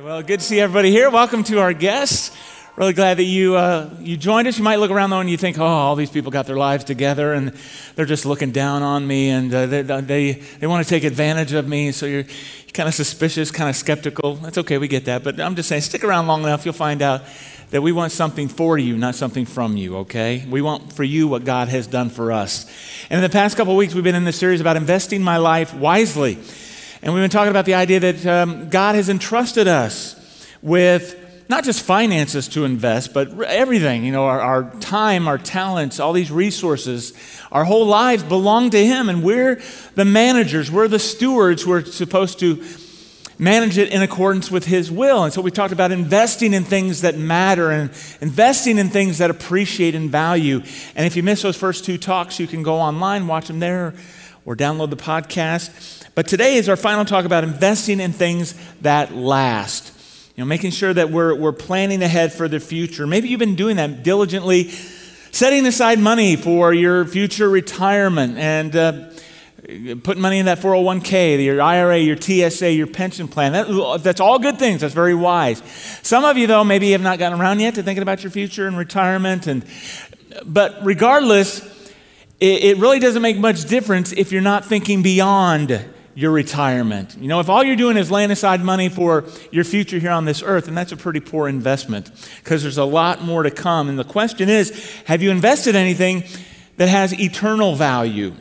Well, good to see everybody here. Welcome to our guests. Really glad that you, uh, you joined us. You might look around though and you think, oh, all these people got their lives together and they're just looking down on me and uh, they, they, they want to take advantage of me. So you're kind of suspicious, kind of skeptical. That's okay, we get that. But I'm just saying, stick around long enough, you'll find out that we want something for you, not something from you, okay? We want for you what God has done for us. And in the past couple weeks, we've been in this series about investing my life wisely. And we've been talking about the idea that um, God has entrusted us with not just finances to invest, but everything, you know, our, our, time, our talents, all these resources, our whole lives belong to Him, and we're the managers, we're the stewards, we're supposed to manage it in accordance with His will. And so we talked about investing in things that matter and investing in things that appreciate and value. And if you missed those first two talks, you can go online, watch them there, or download the podcast. But today is our final talk about investing in things that last. You know, making sure that we're, we're planning ahead for the future. Maybe you've been doing that diligently, setting aside money for your future retirement and uh, putting money in that 401k, your IRA, your TSA, your pension plan. That, that's all good things. That's very wise. Some of you, though, maybe have not gotten around yet to thinking about your future and retirement. And, but regardless, it, it really doesn't make much difference if you're not thinking beyond your retirement. You know, if all you're doing is laying aside money for your future here on this earth, then that's a pretty poor investment because there's a lot more to come. And the question is have you invested anything that has eternal value?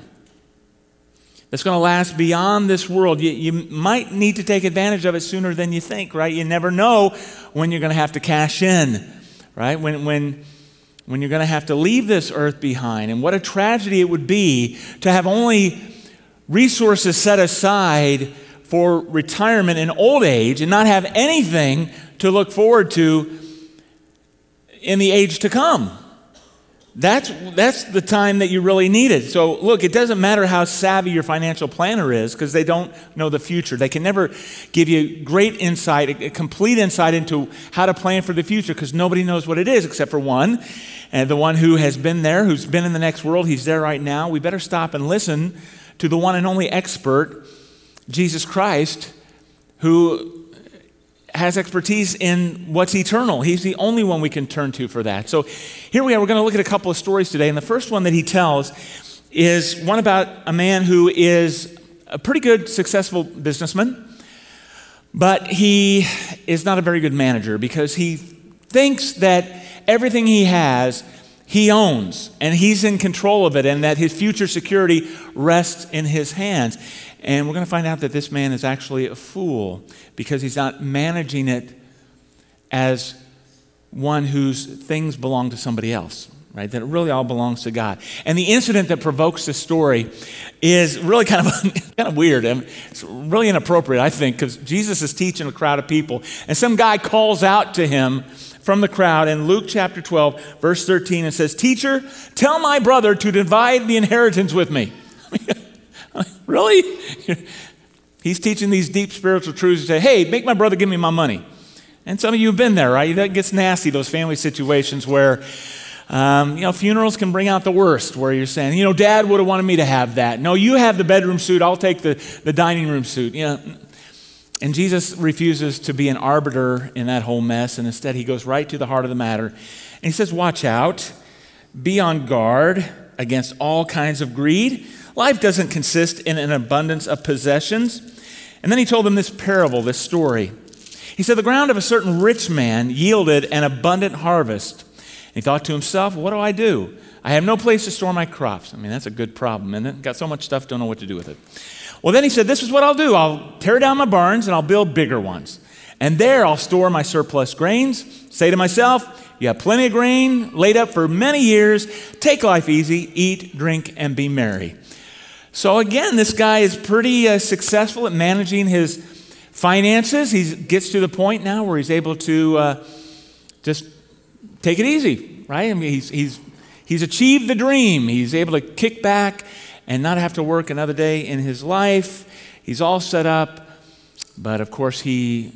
That's going to last beyond this world. You, you might need to take advantage of it sooner than you think, right? You never know when you're going to have to cash in, right? When, when, when you're going to have to leave this earth behind. And what a tragedy it would be to have only resources set aside for retirement and old age and not have anything to look forward to in the age to come. That's, that's the time that you really need it. So, look, it doesn't matter how savvy your financial planner is because they don't know the future. They can never give you great insight, a complete insight into how to plan for the future because nobody knows what it is except for one. And the one who has been there, who's been in the next world, he's there right now. We better stop and listen to the one and only expert, Jesus Christ, who has expertise in what's eternal. He's the only one we can turn to for that. So here we are. We're going to look at a couple of stories today. And the first one that he tells is one about a man who is a pretty good, successful businessman, but he is not a very good manager because he thinks that everything he has he owns and he's in control of it and that his future security rests in his hands. And we're going to find out that this man is actually a fool because he's not managing it as one whose things belong to somebody else, right? That it really all belongs to God. And the incident that provokes this story is really kind of, kind of weird. Mean, it's really inappropriate, I think, because Jesus is teaching a crowd of people, and some guy calls out to him from the crowd in Luke chapter 12, verse 13, and says, Teacher, tell my brother to divide the inheritance with me. really? He's teaching these deep spiritual truths to say, Hey, make my brother give me my money. And some of you have been there, right? That gets nasty, those family situations where, um, you know, funerals can bring out the worst, where you're saying, you know, dad would have wanted me to have that. No, you have the bedroom suit, I'll take the, the dining room suit. You know, and Jesus refuses to be an arbiter in that whole mess, and instead he goes right to the heart of the matter. And he says, Watch out, be on guard against all kinds of greed. Life doesn't consist in an abundance of possessions. And then he told them this parable, this story. He said, The ground of a certain rich man yielded an abundant harvest. And he thought to himself, What do I do? I have no place to store my crops. I mean, that's a good problem, isn't it? Got so much stuff, don't know what to do with it. Well, then he said, This is what I'll do I'll tear down my barns and I'll build bigger ones. And there I'll store my surplus grains. Say to myself, You have plenty of grain laid up for many years. Take life easy, eat, drink, and be merry. So, again, this guy is pretty uh, successful at managing his finances. He gets to the point now where he's able to uh, just take it easy, right? I mean, he's, he's, he's achieved the dream. He's able to kick back and not have to work another day in his life. He's all set up, but of course, he,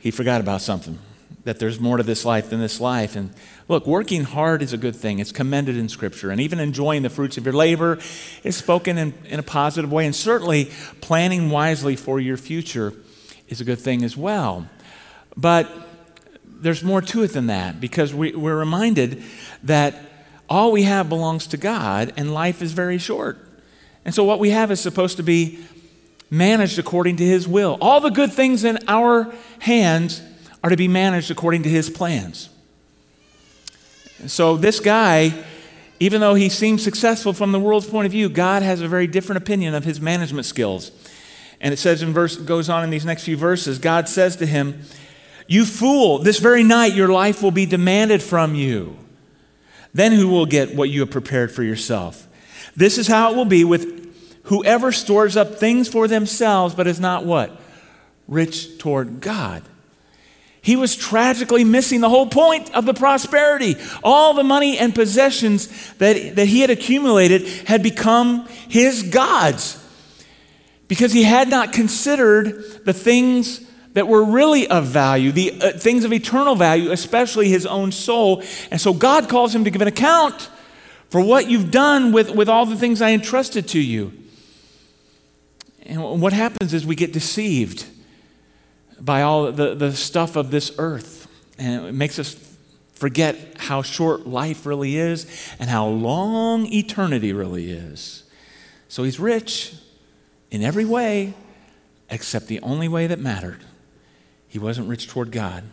he forgot about something that there's more to this life than this life. And look, working hard is a good thing. It's commended in Scripture. And even enjoying the fruits of your labor is spoken in, in a positive way. And certainly, planning wisely for your future is a good thing as well. But there's more to it than that because we, we're reminded that all we have belongs to God and life is very short. And so what we have is supposed to be managed according to His will. All the good things in our hands are to be managed according to His plans. So this guy, even though he seems successful from the world's point of view, God has a very different opinion of his management skills. And it says in verse goes on in these next few verses, God says to him, "You fool, this very night your life will be demanded from you. Then who will get what you have prepared for yourself? This is how it will be with whoever stores up things for themselves but is not what? Rich toward God." He was tragically missing the whole point of the prosperity. All the money and possessions that, that he had accumulated had become his gods because he had not considered the things that were really of value, the uh, things of eternal value, especially his own soul. And so God calls him to give an account for what you've done with, with all the things I entrusted to you. And what happens is we get deceived by all the, the stuff of this earth. And it makes us forget how short life really is and how long eternity really is. So he's rich in every way except the only way that mattered. He wasn't rich toward God.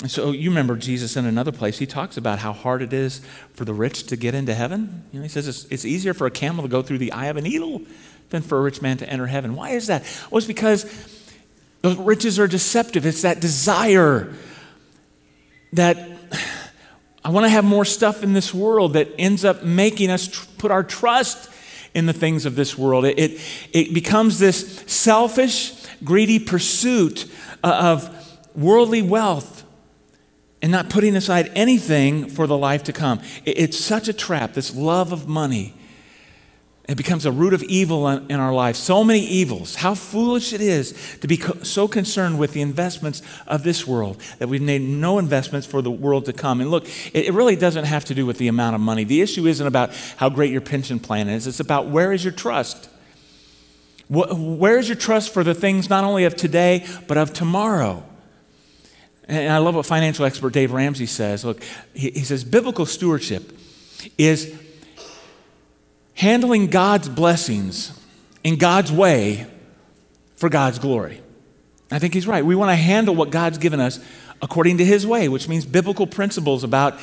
And so you remember Jesus in another place, he talks about how hard it is for the rich to get into heaven. You know, he says it's, it's easier for a camel to go through the eye of a needle than for a rich man to enter heaven. Why is that? Well, it's because those riches are deceptive. It's that desire that I want to have more stuff in this world that ends up making us tr- put our trust in the things of this world. It, it, it becomes this selfish, greedy pursuit Uh, of worldly wealth and not putting aside anything for the life to come. It's such a trap, this love of money. It becomes a root of evil in our life. So many evils. How foolish it is to be so concerned with the investments of this world that we've made no investments for the world to come. And look, it really doesn't have to do with the amount of money. The issue isn't about how great your pension plan is, it's about where is your trust? Where is your trust for the things not only of today, but of tomorrow? And I love what financial expert Dave Ramsey says. Look, he says biblical stewardship is handling God's blessings in God's way for God's glory. I think he's right. We want to handle what God's given us according to his way, which means biblical principles about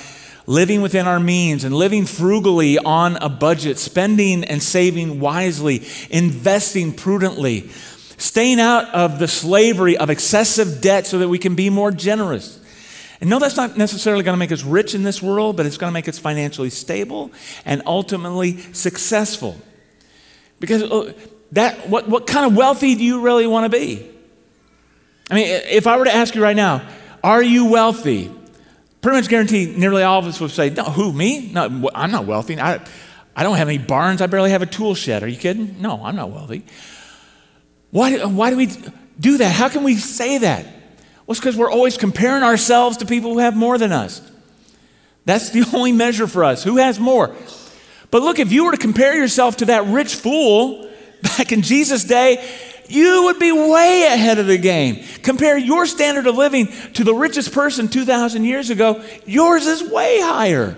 living within our means and living frugally on a budget, spending and saving wisely, investing prudently, staying out of the slavery of excessive debt so that we can be more generous. And no, that's not necessarily going to make us rich in this world, but it's going to make us financially stable and ultimately successful. Because uh, that, what, what kind of wealthy do you really want to be? I mean, if I were to ask you right now, are you wealthy? Pretty much guarantee nearly all of us would say, no, who, me? No, I'm not wealthy. I, I don't have any barns. I barely have a tool shed. Are you kidding? No, I'm not wealthy. Why, why do we do that? How can we say that? Well, it's because we're always comparing ourselves to people who have more than us. That's the only measure for us. Who has more? But look, if you were to compare yourself to that rich fool back in Jesus' day, you would be way ahead of the game. Compare your standard of living to the richest person 2,000 years ago, yours is way higher.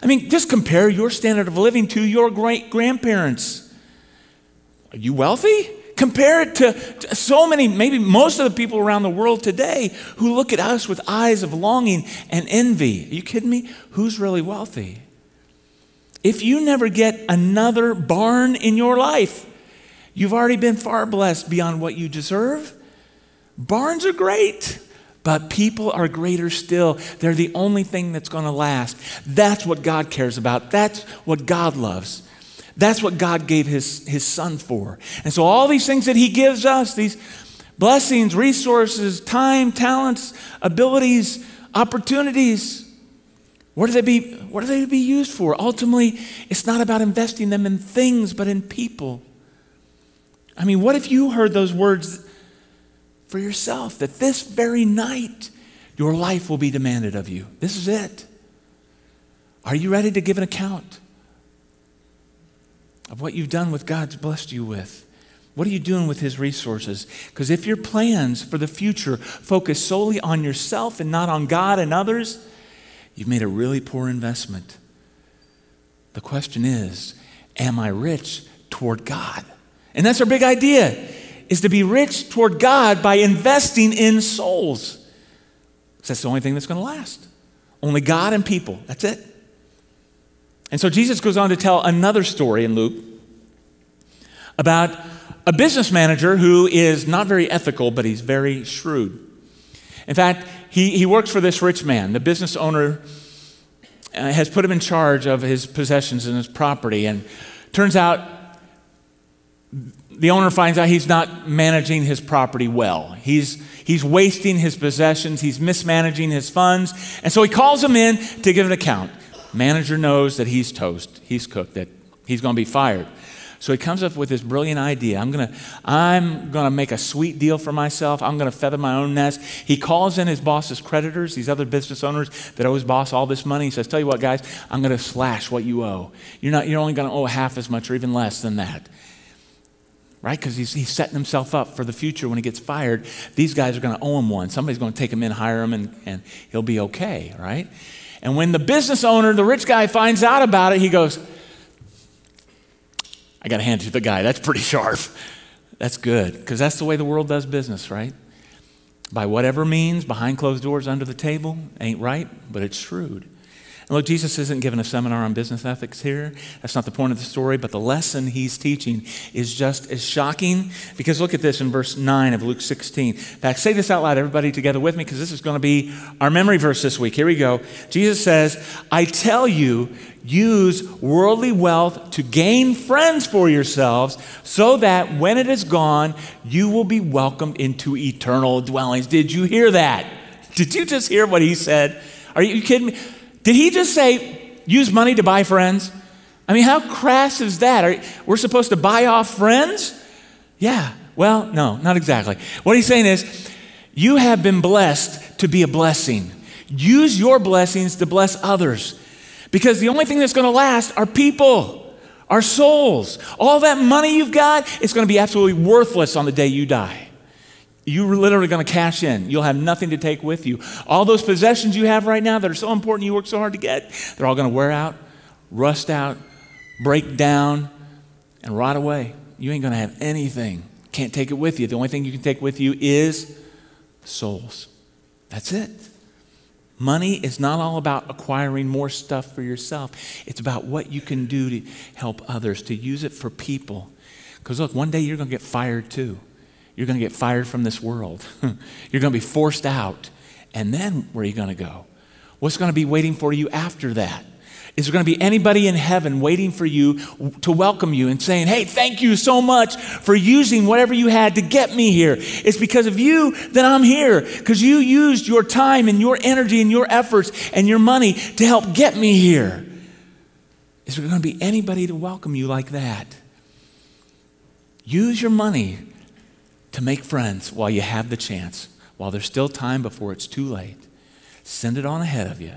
I mean, just compare your standard of living to your great grandparents. Are you wealthy? Compare it to, to, so many, maybe most of the people around the world today who look at us with eyes of longing and envy. Are you kidding me? Who's really wealthy? If you never get another barn in your life, you've already been far blessed beyond what you deserve. Barns are great, but people are greater still. They're the only thing that's going to last. That's what God cares about. That's what God loves. That's what God gave his, his son for. And so, all these things that he gives us, these blessings, resources, time, talents, abilities, opportunities, what are they be, what are they to be used for? Ultimately, it's not about investing them in things, but in people. I mean, what if you heard those words for yourself that this very night your life will be demanded of you? This is it. Are you ready to give an account? of what you've done with God's blessed you with. What are you doing with his resources? Because if your plans for the future focus solely on yourself and not on God and others, you've made a really poor investment. The question is, am I rich toward God? And that's our big idea, is to be rich toward God by investing in souls. That's the only thing that's going to last. Only God and people. That's it. And so Jesus goes on to tell another story in Luke about a business manager who is not very ethical, but he's very shrewd. In fact, he, he works for this rich man. The business owner uh, has put him in charge of his possessions and his property. And turns out the owner finds out he's not managing his property well. He's, he's wasting his possessions, he's mismanaging his funds. And so he calls him in to give an account. Manager knows that he's toast, he's cooked, that he's going to be fired. So he comes up with this brilliant idea. I'm going to I'm going to make a sweet deal for myself. I'm going to feather my own nest. He calls in his boss's creditors, these other business owners that owe his boss all this money. He says, "Tell you what, guys, I'm going to slash what you owe. You're not you're only going to owe half as much or even less than that." Right? Because he's, he's setting himself up for the future when he gets fired. These guys are going to owe him one. Somebody's going to take him in, hire him, and, and he'll be okay, right? And when the business owner, the rich guy, finds out about it, he goes, I got to hand it to the guy. That's pretty sharp. That's good, because that's the way the world does business, right? By whatever means, behind closed doors, under the table, ain't right, but it's shrewd. And look, Jesus isn't giving a seminar on business ethics here. That's not the point of the story, but the lesson he's teaching is just as shocking because look at this in verse 9 of Luke 16. In fact, say this out loud, everybody together with me, because this is going to be our memory verse this week. Here we go. Jesus says, I tell you, use worldly wealth to gain friends for yourselves, so that when it is gone, you will be welcomed into eternal dwellings. Did you hear that? Did you just hear what he said? Are you kidding me? Did he just say, use money to buy friends? I mean, how crass is that? Are, we're supposed to buy off friends? Yeah, well, no, not exactly. What he's saying is, you have been blessed to be a blessing. Use your blessings to bless others. Because the only thing that's going to last are people, our souls. All that money you've got, it's going to be absolutely worthless on the day you die. You're literally going to cash in. You'll have nothing to take with you. All those possessions you have right now that are so important, you work so hard to get, they're all going to wear out, rust out, break down, and rot away. You ain't going to have anything. Can't take it with you. The only thing you can take with you is souls. That's it. Money is not all about acquiring more stuff for yourself. It's about what you can do to help others, to use it for people. Because look, one day you're going to get fired too. You're going to get fired from this world. You're going to be forced out. And then where are you going to go? What's going to be waiting for you after that? Is there going to be anybody in heaven waiting for you to welcome you and saying, Hey, thank you so much for using whatever you had to get me here? It's because of you that I'm here, because you used your time and your energy and your efforts and your money to help get me here. Is there going to be anybody to welcome you like that? Use your money to make friends while you have the chance, while there's still time before it's too late. Send it on ahead of you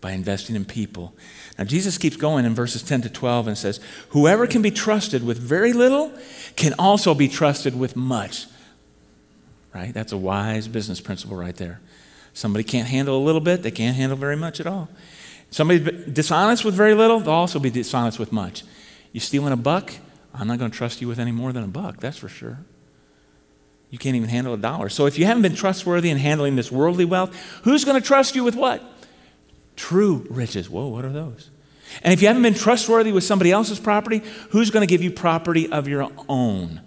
by investing in people. Now, Jesus keeps going in verses 10 to 12 and says, Whoever can be trusted with very little can also be trusted with much. Right? That's a wise business principle right there. Somebody can't handle a little bit, they can't handle very much at all. Somebody dishonest with very little, they'll also be dishonest with much. You stealing a buck? I'm not going to trust you with any more than a buck, that's for sure. You can't even handle a dollar. So if you haven't been trustworthy in handling this worldly wealth, who's going to trust you with what? True riches. Whoa, what are those? And if you haven't been trustworthy with somebody else's property, who's going to give you property of your own?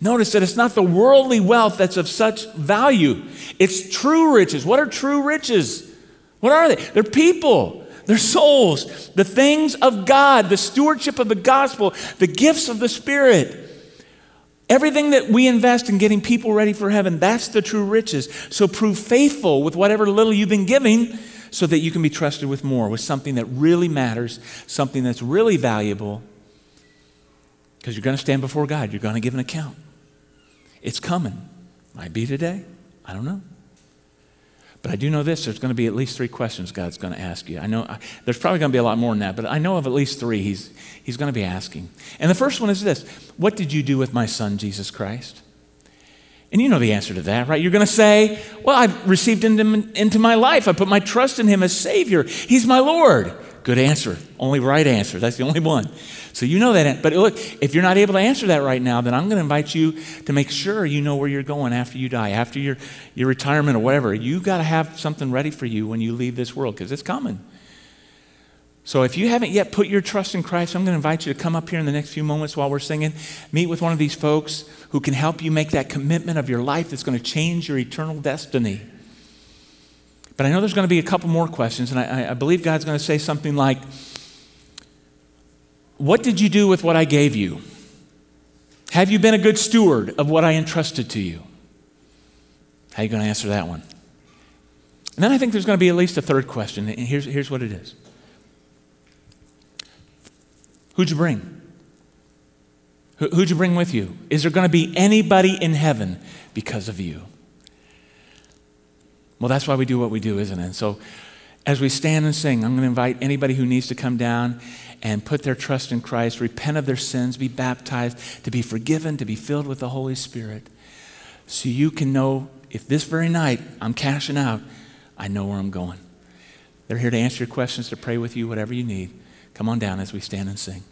Notice that it's not the worldly wealth that's of such value. It's true riches. What are true riches? What are they? They're people, they're souls, the things of God, the stewardship of the gospel, the gifts of the Spirit. Everything that we invest in getting people ready for heaven, that's the true riches. So prove faithful with whatever little you've been giving so that you can be trusted with more, with something that really matters, something that's really valuable. Because you're going to stand before God, you're going to give an account. It's coming. Might be today. I don't know. But I do know this there's going to be at least three questions God's going to ask you. I know I, there's probably going to be a lot more than that, but I know of at least three he's, he's going to be asking. And the first one is this What did you do with my son, Jesus Christ? And you know the answer to that, right? You're going to say, Well, I've received him into my life. I put my trust in him as Savior. He's my Lord. Good answer. Only right answer. That's the only one. So you know that. But look, if you're not able to answer that right now, then I'm going to invite you to make sure you know where you're going after you die, after your, your retirement or whatever. You've got to have something ready for you when you leave this world because it's coming. So if you haven't yet put your trust in Christ, I'm going to invite you to come up here in the next few moments while we're singing, meet with one of these folks who can help you make that commitment of your life that's going to change your eternal destiny. But I know there's going to be a couple more questions, and I, I believe God's going to say something like, What did you do with what I gave you? Have you been a good steward of what I entrusted to you? How are you going to answer that one? And then I think there's going to be at least a third question, and here's, here's what it is Who'd you bring? Who'd you bring with you? Is there going to be anybody in heaven because of you? Well, that's why we do what we do, isn't it? And so as we stand and sing, I'm going to invite anybody who needs to come down and put their trust in Christ, repent of their sins, be baptized, to be forgiven, to be filled with the Holy Spirit. So you can know if this very night I'm cashing out, I know where I'm going. They're here to answer your questions, to pray with you, whatever you need. Come on down as we stand and sing.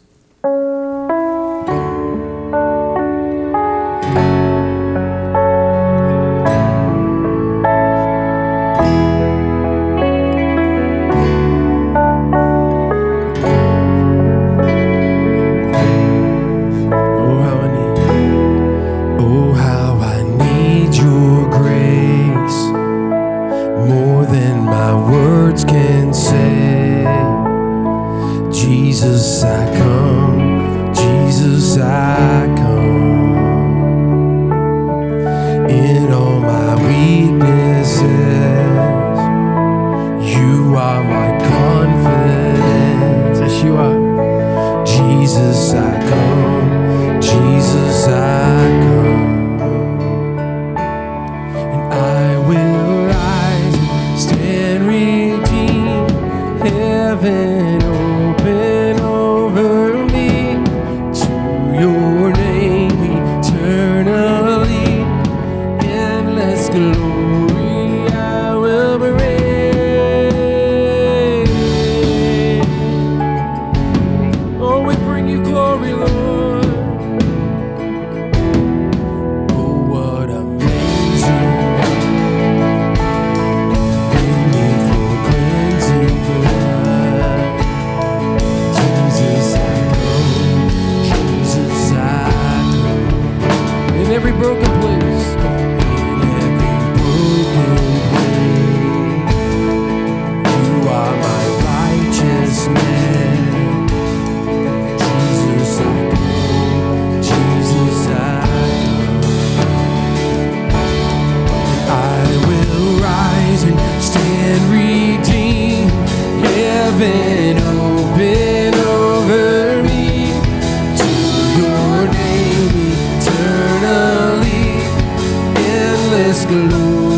Just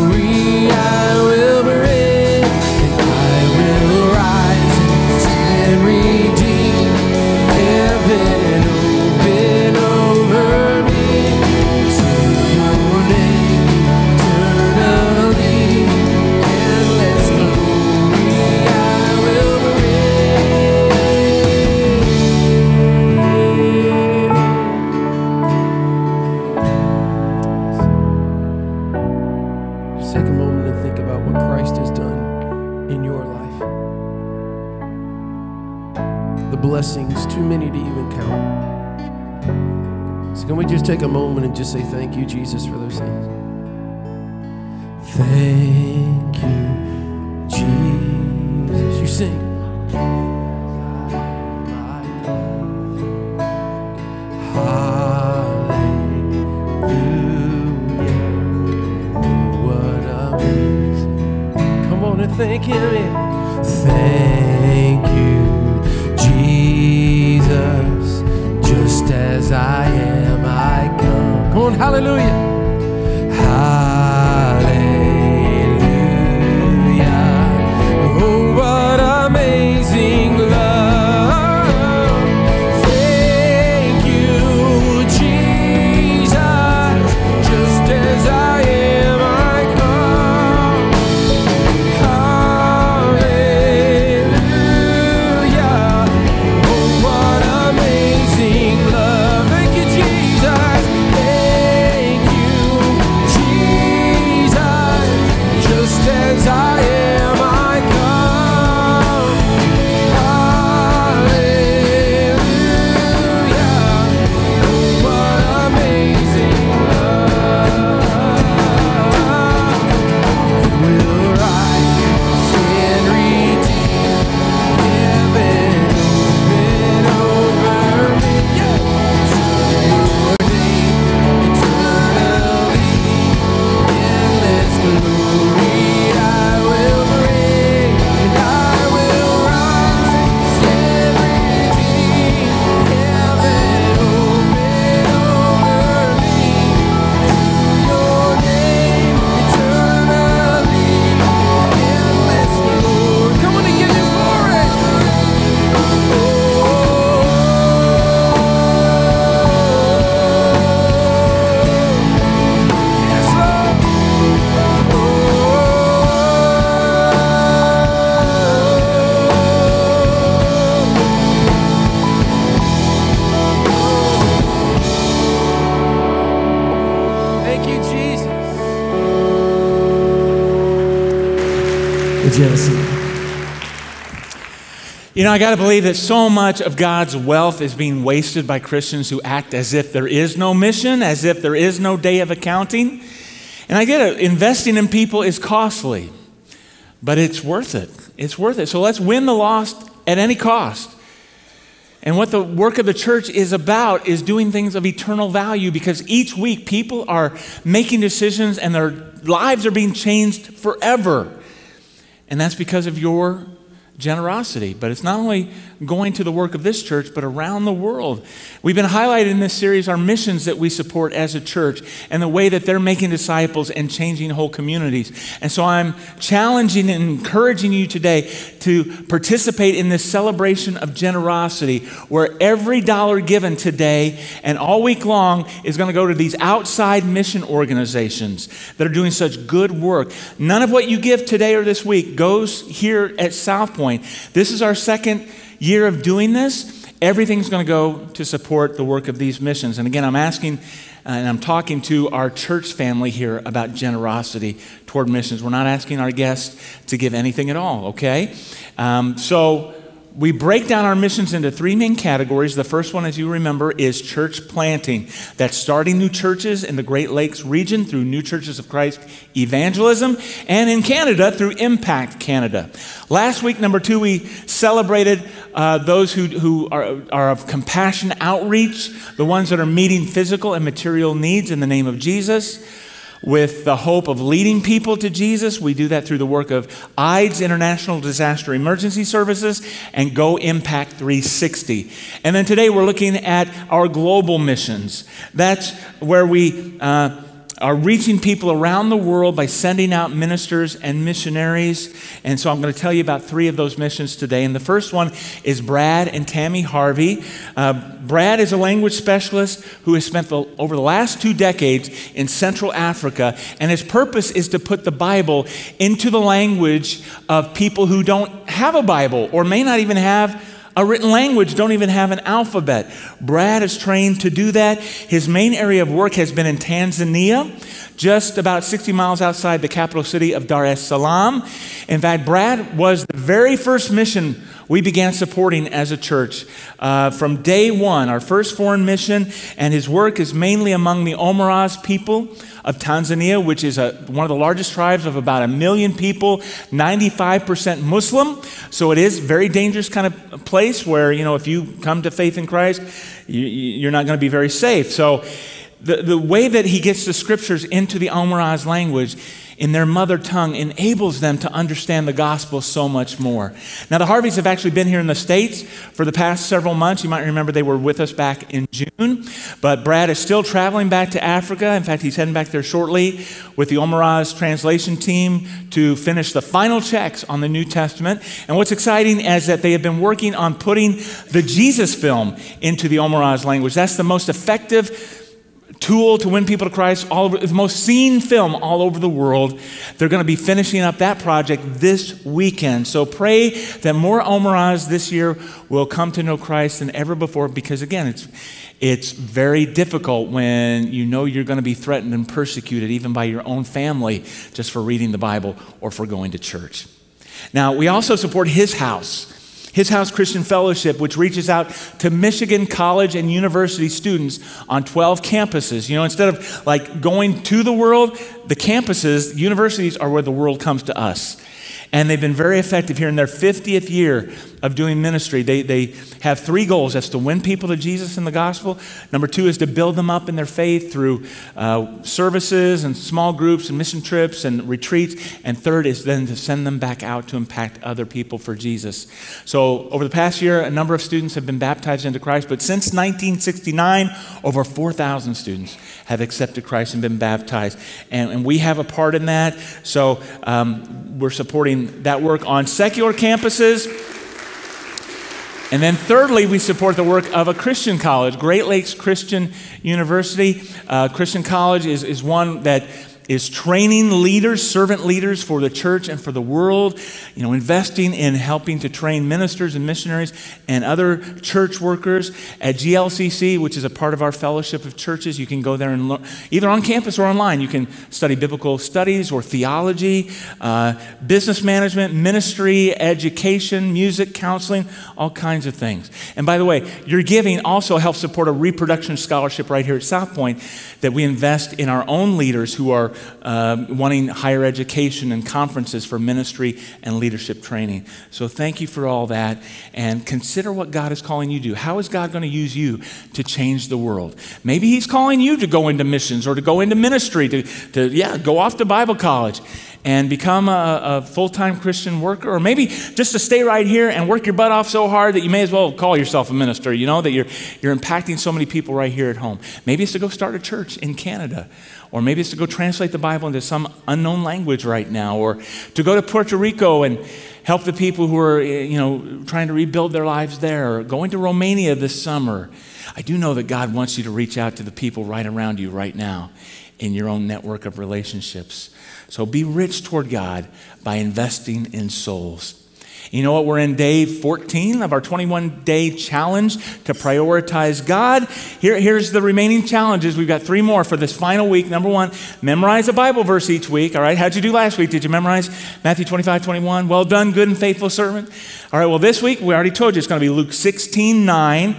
Thank Him. Genesee. You know, I got to believe that so much of God's wealth is being wasted by Christians who act as if there is no mission, as if there is no day of accounting. And I get it, investing in people is costly, but it's worth it. It's worth it. So let's win the lost at any cost. And what the work of the church is about is doing things of eternal value because each week people are making decisions and their lives are being changed forever. And that's because of your generosity. But it's not only going to the work of this church, but around the world. We've been highlighting in this series our missions that we support as a church and the way that they're making disciples and changing whole communities. And so I'm challenging and encouraging you today to participate in this celebration of generosity where every dollar given today and all week long is going to go to these outside mission organizations that are doing such good work. None of what you give today or this week goes here at South Point. This is our second year of doing this, everything's going to go to support the work of these missions. And again, I'm asking and I'm talking to our church family here about generosity toward missions. We're not asking our guests to give anything at all, okay? Um, so, we break down our missions into three main categories. The first one, as you remember, is church planting. That's starting new churches in the Great Lakes region through New Churches of Christ evangelism, and in Canada through Impact Canada. Last week, number two, we celebrated uh, those who, who are, are of compassion outreach, the ones that are meeting physical and material needs in the name of Jesus with the hope of leading people to Jesus. We do that through the work of IDES, International Disaster Emergency Services, and Go Impact 360. And then today we're looking at our global missions. That's where we. Uh, are reaching people around the world by sending out ministers and missionaries. And so I'm going to tell you about three of those missions today. And the first one is Brad and Tammy Harvey. Uh, Brad is a language specialist who has spent the, over the last two decades in Central Africa, and his purpose is to put the Bible into the language of people who don't have a Bible or may not even have a written language, don't even have an alphabet. Brad is trained to do that. His main area of work has been in Tanzania, just about 60 miles outside the capital city of Dar es Salaam. In fact, Brad was the very first mission we began supporting as a church uh, from day one, our first foreign mission, and his work is mainly among the Omoras people of Tanzania, which is a, one of the largest tribes of about a million people, 95% Muslim. So it is a very dangerous kind of place where, you know, if you come to faith in Christ, you, you're not going to be very safe. So the, the way that he gets the scriptures into the Omoraz language in their mother tongue enables them to understand the gospel so much more. Now, the Harveys have actually been here in the States for the past several months. You might remember they were with us back in June, but Brad is still traveling back to Africa. In fact, he's heading back there shortly with the Omoraz translation team to finish the final checks on the New Testament. And what's exciting is that they have been working on putting the Jesus film into the Omoraz language. That's the most effective tool to win people to Christ, all over, the most seen film all over the world. They're going to be finishing up that project this weekend. So pray that more Omoraz this year will come to know Christ than ever before because, again, it's, it's very difficult when you know you're going to be threatened and persecuted, even by your own family, just for reading the Bible or for going to church. Now, we also support his house. His House Christian Fellowship, which reaches out to Michigan college and university students on 12 campuses. You know, instead of like going to the world, the campuses, universities are where the world comes to us. And they've been very effective here in their 50th year of doing ministry. They, they have three goals that's to win people to Jesus in the gospel. Number two is to build them up in their faith through uh, services and small groups and mission trips and retreats. And third is then to send them back out to impact other people for Jesus. So, over the past year, a number of students have been baptized into Christ, but since 1969, over 4,000 students have accepted Christ and been baptized. And, and we have a part in that. So, um, we're supporting that work on secular campuses. And then, thirdly, we support the work of a Christian college, Great Lakes Christian University. Uh, Christian College is, is one that is training leaders, servant leaders for the church and for the world, you know, investing in helping to train ministers and missionaries and other church workers at GLCC, which is a part of our fellowship of churches. You can go there and learn, either on campus or online. You can study biblical studies or theology, uh, business management, ministry, education, music, counseling, all kinds of things. And by the way, your giving also helps support a reproduction scholarship right here at South Point that we invest in our own leaders who are uh, wanting higher education and conferences for ministry and leadership training. So thank you for all that. And consider what God is calling you to do. How is God going to use you to change the world? Maybe He's calling you to go into missions or to go into ministry, to, to yeah, go off to Bible college and become a, a full time Christian worker, or maybe just to stay right here and work your butt off so hard that you may as well call yourself a minister, you know, that you're, you're impacting so many people right here at home. Maybe it's to go start a church in Canada, or maybe it's to go translate the Bible into some unknown language right now, or to go to Puerto Rico and help the people who are, eh, you know, trying to rebuild their lives there, or going to Romania this summer. I do know that God wants you to reach out to the people right around you right now in your own network of relationships. So be rich toward God by investing in souls. You know what? We're in day 14 of our 21 day challenge to prioritize God. Here, here's the remaining challenges. We've got three more for this final week. Number one, memorize a Bible verse each week. All right, how'd you do last week? Did you memorize Matthew 25, 21? Well done, good and faithful servant. All right, well, this week, we already told you it's going to be Luke 16, 9.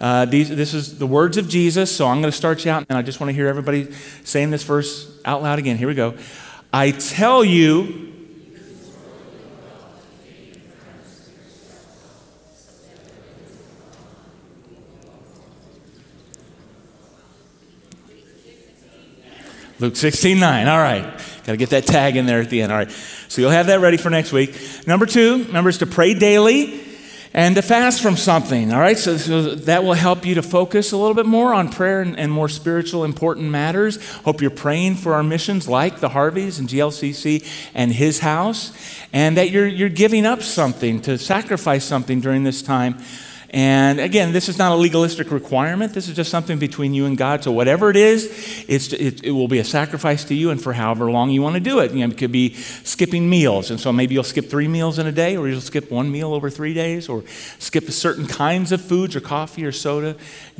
Uh, these, this is the words of Jesus, so I'm going to start you out, and I just want to hear everybody saying this verse out loud again. Here we go. I tell you, Luke 16, 9. All right. Got to get that tag in there at the end. All right. So you'll have that ready for next week. Number two, remember is to pray daily and to fast from something. All right. So, so that will help you to focus a little bit more on prayer and, and, more spiritual important matters. Hope you're praying for our missions like the Harveys and GLCC and his house, and that you're, you're giving up something to sacrifice something during this time and again, this is not a legalistic requirement. This is just something between you and God. So whatever it is, it, it, will be a sacrifice to you and for however long you want to do it. You know, it could be skipping meals. And so maybe you'll skip three meals in a day, or you'll skip one meal over three days, or skip certain kinds of foods or coffee or soda,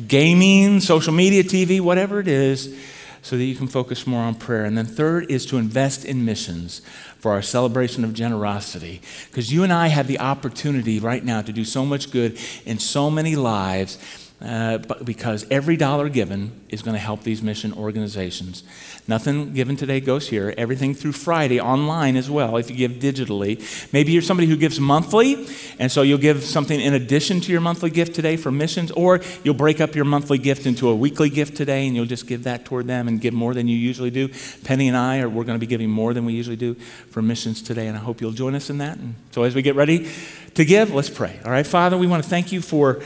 gaming, social media, TV, whatever it is, so that you can focus more on prayer. And then third is to invest in missions for our celebration of generosity. Because you and I have the opportunity right now to do so much good in so many lives. Uh, because every dollar given is going to help these mission organizations. Nothing given today goes here. Everything through Friday online as well, if you give digitally. Maybe you're somebody who gives monthly, and so you'll give something in addition to your monthly gift today for missions, or you'll break up your monthly gift into a weekly gift today, and you'll just give that toward them and give more than you usually do. Penny and I are we're going to be giving more than we usually do for missions today, and I hope you'll join us in that. And so as we get ready to give, let's pray. All right, Father, we want to thank you for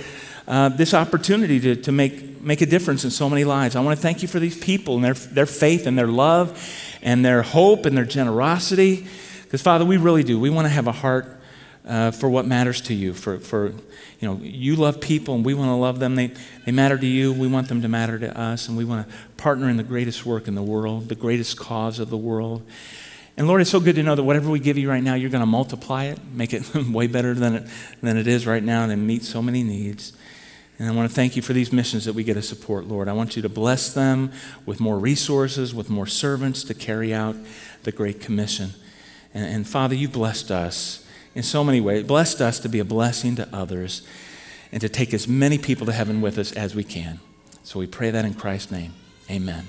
uh, this opportunity to, to make, make a difference in so many lives. I want to thank you for these people and their, their faith and their love and their hope and their generosity. Because, Father, we really do. We want to have a heart uh, for what matters to you. For, for, you know, you love people and we want to love them. They, they matter to you. We want them to matter to us. And we want to partner in the greatest work in the world, the greatest cause of the world. And Lord, it's so good to know that whatever we give you right now, you're going to multiply it, make it way better than it, than it is right now, and meet so many needs. And I want to thank you for these missions that we get to support, Lord. I want you to bless them with more resources, with more servants to carry out the Great Commission. And, and Father, you blessed us in so many ways, blessed us to be a blessing to others and to take as many people to heaven with us as we can. So we pray that in Christ's name. Amen.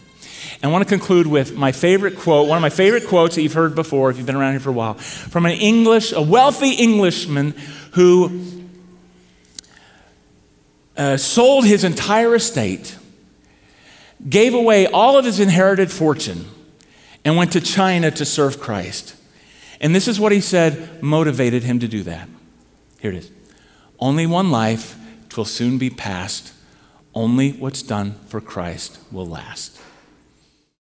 And I want to conclude with my favorite quote, one of my favorite quotes that you've heard before if you've been around here for a while, from an English, a wealthy Englishman who uh, sold his entire estate, gave away all of his inherited fortune, and went to China to serve Christ. And this is what he said motivated him to do that. Here it is Only one life, twill soon be past. Only what's done for Christ will last.